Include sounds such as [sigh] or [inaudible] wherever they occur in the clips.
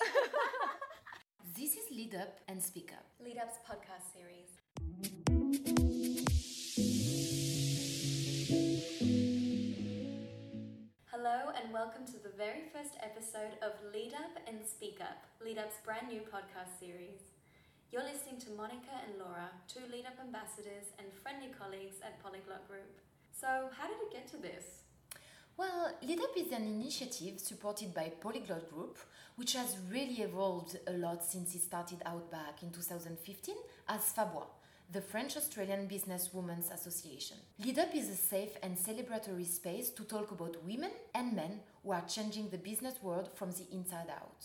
[laughs] this is Lead Up and Speak Up. Lead Up's podcast series. Hello, and welcome to the very first episode of Lead Up and Speak Up, Lead Up's brand new podcast series. You're listening to Monica and Laura, two Lead Up ambassadors and friendly colleagues at Polyglot Group. So, how did it get to this? Well, Lead Up is an initiative supported by Polyglot Group, which has really evolved a lot since it started out back in 2015 as FABOIS, the French Australian Business Women's Association. Lead Up is a safe and celebratory space to talk about women and men who are changing the business world from the inside out.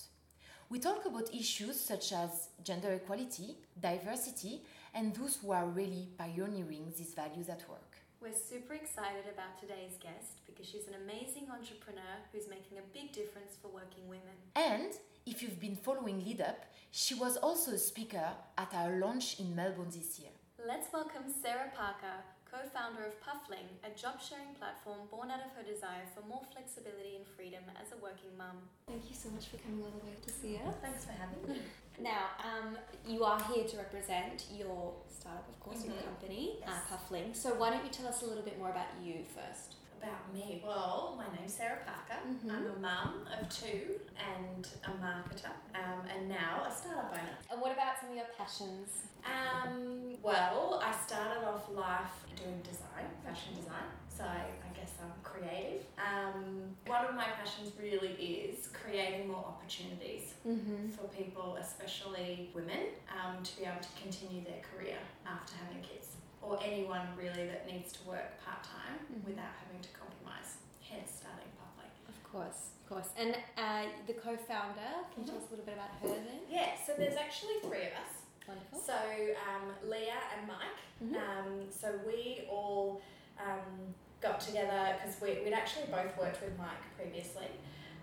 We talk about issues such as gender equality, diversity, and those who are really pioneering these values at work. We're super excited about today's guest because she's an amazing entrepreneur who's making a big difference for working women. And if you've been following Lead Up, she was also a speaker at our launch in Melbourne this year. Let's welcome Sarah Parker, co founder of Puffling, a job sharing platform born out of her desire for more flexibility and freedom as a working mum. Thank you so much for coming all the way to see us. Thanks for having me. [laughs] Now, um, you are here to represent your startup, of course, your Mhm. company, Yes. uh, Puffling. So, why don't you tell us a little bit more about you first? About me, well, my name's Sarah Parker. Mhm. I'm a mum of two and a marketer, um, and now a startup owner. And what about some of your passions? Um, well, I started off life doing design, fashion design, so I, I guess I'm creative. Um, one of my passions really is creating more opportunities Mm-hmm. for people, especially women, um, to be able to continue their career after having kids, or anyone really that needs to work part time Mhm. without having to compromise. Hence, starting Puffling. Of course, of course. And uh, the co founder, can you tell us a little bit about her then? Yeah, so there's actually three of us. Wonderful. So um, Leah and Mike. Mhm. Um, so we all um, got together because we, we'd actually both worked with Mike previously,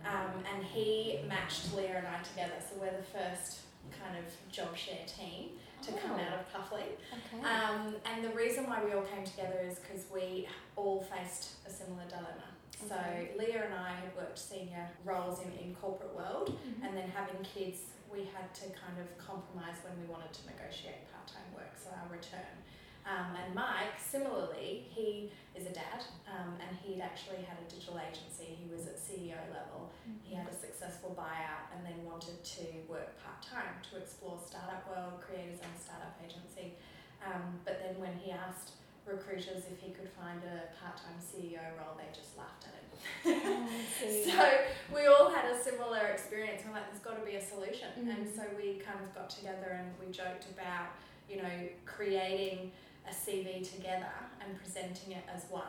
um, and he matched Leah and I together. So we're the first kind of job share team to come Oh. out of Puffling. Okay. Um, and the reason why we all came together is because we all faced a similar dilemma. So Okay. Leah and I had worked senior roles in, in corporate world, Mhm. and then having kids, we had to kind of compromise when we wanted to negotiate part-time work, so our return. Um, and Mike, similarly, he is a dad, um, and he'd actually had a digital agency. He was at CEO level. He had a successful buyout, and then wanted to work part-time to explore startup world, create his own startup agency. Um, but then when he asked recruiters if he could find a part-time CEO role, they just laughed at him. Oh, [laughs] so we all had a similar experience. We're like, there's got to be a solution, and Mhm. so we kind of got together and we joked about, you know, creating a CV together and presenting it as one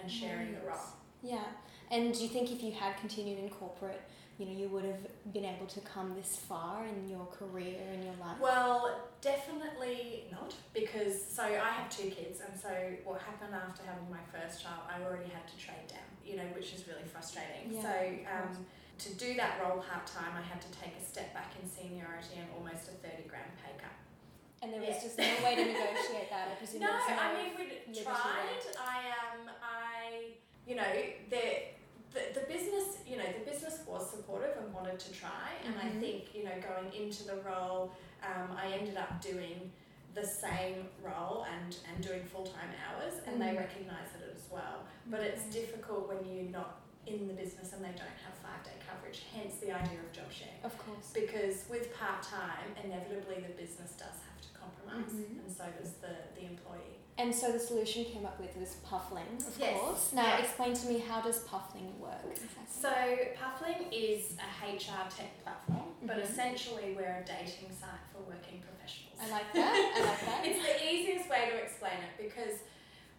and sharing the role. Yeah. And do you think if you had continued in corporate, you know, you would have been able to come this far in your career and your life? Well, definitely not because so I have two kids, and so what happened after having my first child, I already had to trade down, you know, which is really frustrating. Yeah, so um, to do that role part time, I had to take a step back in seniority and almost a thirty grand pay cut. And there was just no way to [laughs] negotiate presume No, there was no I mean we tried. I um I you know the. The, the business, you know, the business was supportive and wanted to try, and I Mhm. think, you know, going into the role, um, I ended up doing the same role and, and doing full time hours, and they Mhm. recognise it as well. But it's difficult when you're not in the business and they don't have five day coverage, hence the idea of job share. Of course. Because with part time, inevitably the business does have to compromise, Mhm. and so does the, the employee. And so the solution came up with was Puffling, of Yes, course. Now, yeah. explain to me how does Puffling work? Exactly? So, Puffling is a HR tech platform, but Mhm. essentially we're a dating site for working professionals. I like that. I like that. [laughs] it's the easiest way to explain it because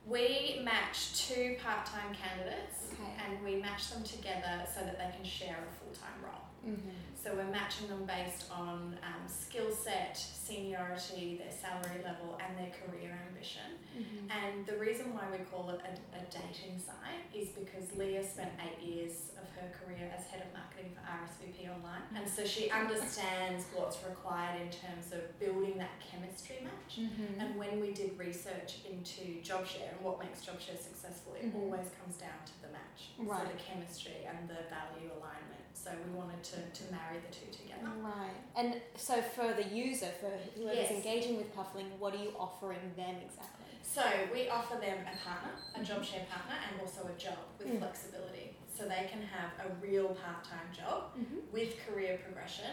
we match two part-time candidates Okay. and we match them together so that they can share a full-time role. Mm-hmm. So we're matching them based on um, skill set, seniority, their salary level, and their career ambition. Mm-hmm. And the reason why we call it a, a dating site is because Leah spent eight years of her career as head of marketing for RSVP Online. And so she understands what's required in terms of building that chemistry match. Mm-hmm. And when we did research into JobShare and what makes JobShare successful, it Mhm. always comes down to the match. Right. So the chemistry and the value alignment. So we wanted to, to marry the two together. Right. And so for the user, for whoever's Yes. engaging with Puffling, what are you offering them exactly? So we offer them a partner, a job share partner, and also a job with Mm. flexibility. So they can have a real part-time job Mm-hmm. with career progression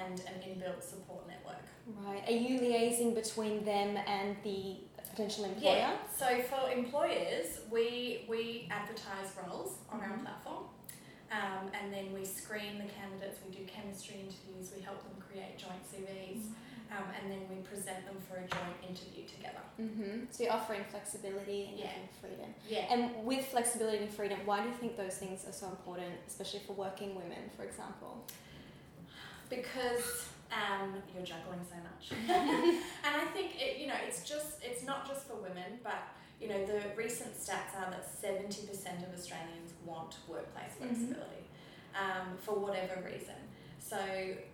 and an inbuilt support network. Right. Are you liaising between them and the potential employer? Yeah. So for employers, we we advertise roles on our Mhm. platform, um, and then we screen the candidates. We do chemistry interviews. We help them create joint CVs, um, and then we present them for a joint interview together. Mm-hmm. So you're offering flexibility and Yeah. freedom. Yeah. And with flexibility and freedom, why do you think those things are so important, especially for working women, for example? because um, you're juggling so much. [laughs] [laughs] and I think it, you know it's just it's not just for women, but you know the recent stats are that seventy percent of Australians want workplace Mhm. flexibility um, for whatever reason. So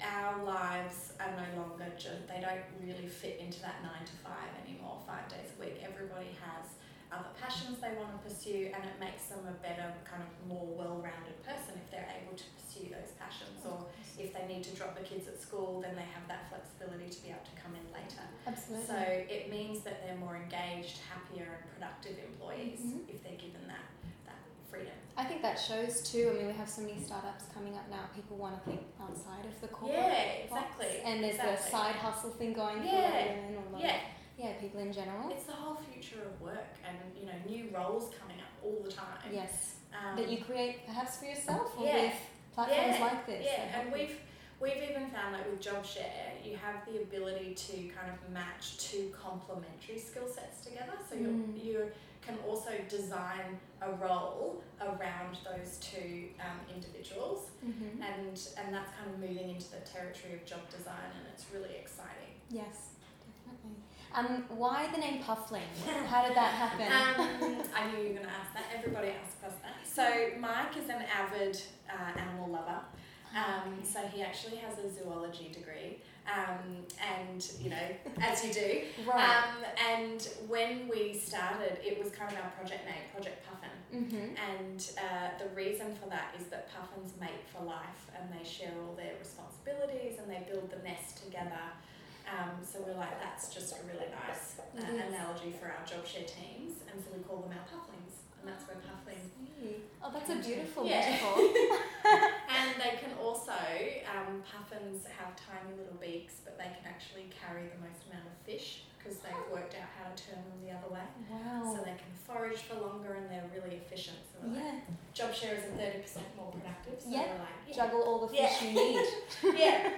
our lives are no longer just they don't really fit into that nine to five anymore, five days a week. Everybody has other passions they want to pursue, and it makes them a better kind of more well-rounded person if they're able to pursue those passions or if they need to drop the kids at school, then they have that flexibility to be able to come in later. Absolutely. So it means that they're more engaged, happier, and productive employees Mhm. if they're given that that freedom. I think that shows too. I mean, we have so many startups coming up now. People want to think outside of the corporate Yeah, box. exactly. And there's the exactly. side hustle thing going for women or Yeah, yeah, people in general. it's the whole future of work, and you know, new roles coming up all the time. Yes, Um, that you create perhaps for yourself or Yeah. with platforms Yeah, like this. Yeah, and we've we've even found that with JobShare, you have the ability to kind of match two complementary skill sets together. So you Mm. you can also design a role around those two um, individuals, Mhm. and and that's kind of moving into the territory of job design, and it's really exciting. Yes. Um, why the name Puffling? How did that happen? Um, I knew you were going to ask that. Everybody asks us that. So Mike is an avid uh, animal lover. Um, so he actually has a zoology degree, um, and you know, as you do. right. Um, and when we started, it was kind of our project name, Project Puffin. mm-hmm. And uh, the reason for that is that puffins mate for life, and they share all their responsibilities, and they build the nest together. Um, so we're like, that's just a really nice uh, analogy for our job share teams, and so we call them our pufflings, and that's where puffling Oh, that's a beautiful Yeah. metaphor. [laughs] And they can also, um, puffins have tiny little beaks, but they can actually carry the most amount of fish because they've worked out how to turn them the other way. Wow. So they can forage for longer and they're really efficient. So we're like, yeah. job share is a 30% more productive. So Yeah. like, yeah. Juggle all the Yeah. fish you need. [laughs] yeah.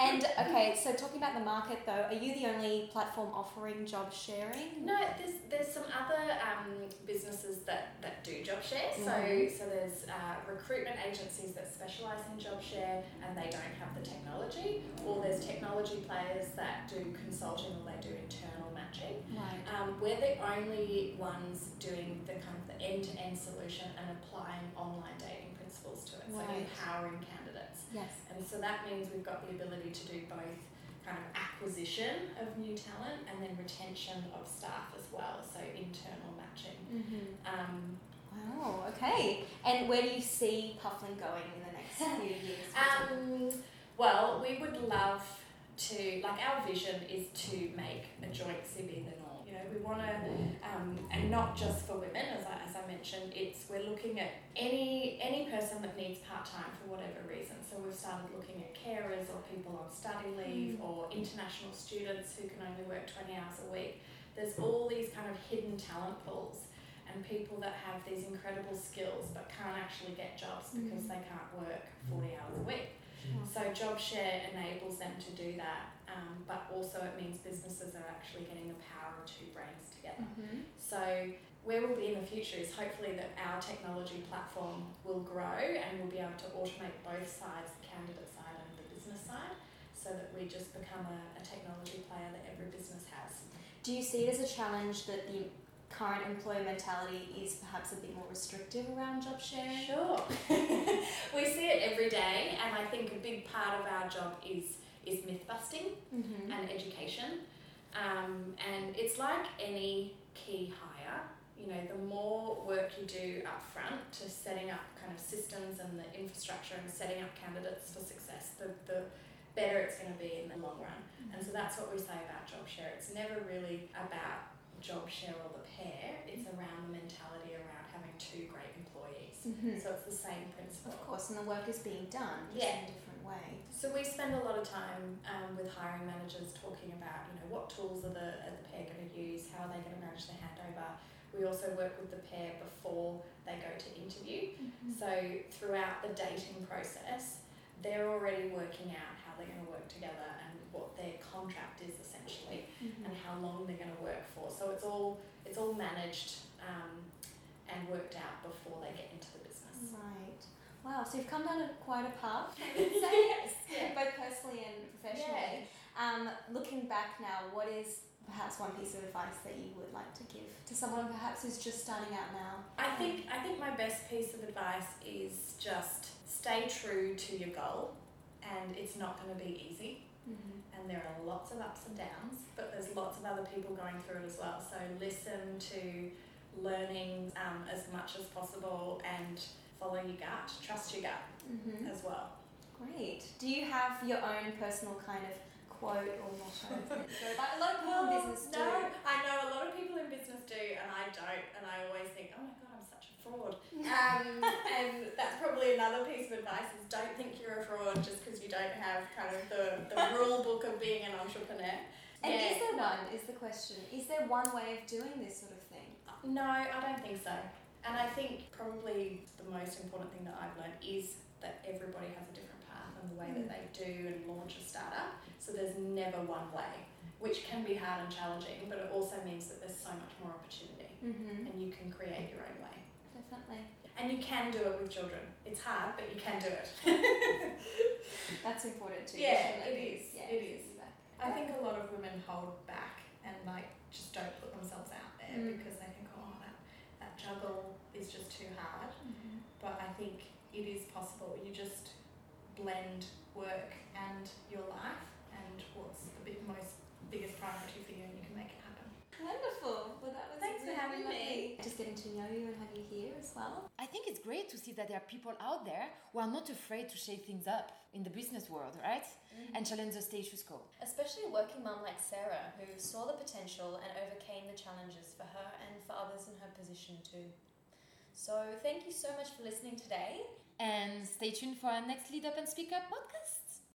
And okay, so talking about the market though, are you the only platform offering job sharing? No, there's there's some other um, businesses that, that do job share. So Mhm. so there's uh, recruitment agencies that specialise in job share and they don't have the technology, or there's technology players that do consulting or they do internal Right. Um, we're the only ones doing the kind of the end to end solution and applying online dating principles to it. So empowering candidates. Yes. And so that means we've got the ability to do both kind of acquisition of new talent and then retention of staff as well, so internal matching. Mm-hmm. Um, Wow. Okay. And where do you see Puffling going in the next [laughs] few years? um, well, we would love to, like, our vision is to make a joint CV the norm. You know, we want to, um, and not just for women, as I, as I mentioned, it's we're looking at any any person that needs part time for whatever reason. So we've started looking at carers or people on study leave Mm. or international students who can only work 20 hours a week. There's all these kind of hidden talent pools and people that have these incredible skills but can't actually get jobs because Mm. they can't work 40 hours a week. Sure. So JobShare enables them to do that, um, but also it means businesses are actually getting the power of two brains together. Mhm. So where we'll be in the future is hopefully that our technology platform will grow and we'll be able to automate both sides, the candidate side and the business side, so that we just become a, a technology player that every business has. Do you see it as a challenge that the current employer mentality is perhaps a bit more restrictive around job sharing? Sure. [laughs] we see it every day and I think a big part of our job is is myth busting. Mm-hmm. and education. Um, and it's like any key hire, you know, the more work you do up front to setting up kind of systems and the infrastructure and setting up candidates for success, the, the better it's going to be in the long run. And so that's what we say about job share. It's never really about job share or the pair, it's around the mentality around having two great employees. Mhm. So it's the same principle. Of course, and the work is being done Yeah. in a different way. So we spend a lot of time um, with hiring managers talking about, you know, what tools are the, are the pair going to use, how are they going to manage the handover. We also work with the pair before they go to interview. So throughout the dating process, they're already working out how they're going to work together and what their contract is essentially, Mhm. and how long they're going to work for. So it's all it's all managed um, and worked out before they get into the business. Right. Wow, so you've come down a, quite a path, I would [laughs] say, Yes, yeah. [laughs] both personally and professionally. Um, looking back now, what is perhaps one piece of advice that you would like to give to someone perhaps who's just starting out now? I think I think my best piece of advice is just stay true to your goal, and it's not going to be easy. Mm-hmm. And there are lots of ups and downs, but there's lots of other people going through it as well. So listen to learning um, as much as possible and follow your gut, trust your gut Mm-hmm. as well. Great. Do you have your own personal kind of quote or motto that you go by? A lot of people in business do. No, I know a lot of people in business do, and I don't. And I always think, oh my god, I'm such a fraud. Um, and that's probably another piece of advice: is don't think you're a fraud just because you don't have kind of the, the [laughs] rule book of being an entrepreneur. And Yeah, is there one? Is the question? Is there one way of doing this sort of thing? No, I don't think so. And I think probably the most important thing that I've learned is that everybody has a different path and the way that they do and launch a startup. So there's never one way, which can be hard and challenging, but it also means that there's so much more opportunity Mm-hmm. and you can create your own way. Definitely. And you can do it with children. It's hard, but you can do it. [laughs] That's important too. Yeah, it is, Yeah, it is. feedback. I think a lot of women hold back and like just don't put themselves out there Mm. because they think, oh, that, that juggle is just too hard. Mhm. but I think it is possible. You just blend work and your life and what's the big, most biggest priority for you, and you can make it happen. Wonderful. Well, that was Thanks for really having lovely. me. Just getting to know you and have you here as well. I think it's great to see that there are people out there who are not afraid to shake things up in the business world, right? Mm. And challenge the status quo. Especially a working mum like Sarah, who saw the potential and overcame the challenges for her and for others in her position too. So, thank you so much for listening today. And stay tuned for our next Lead Up and Speak Up podcast.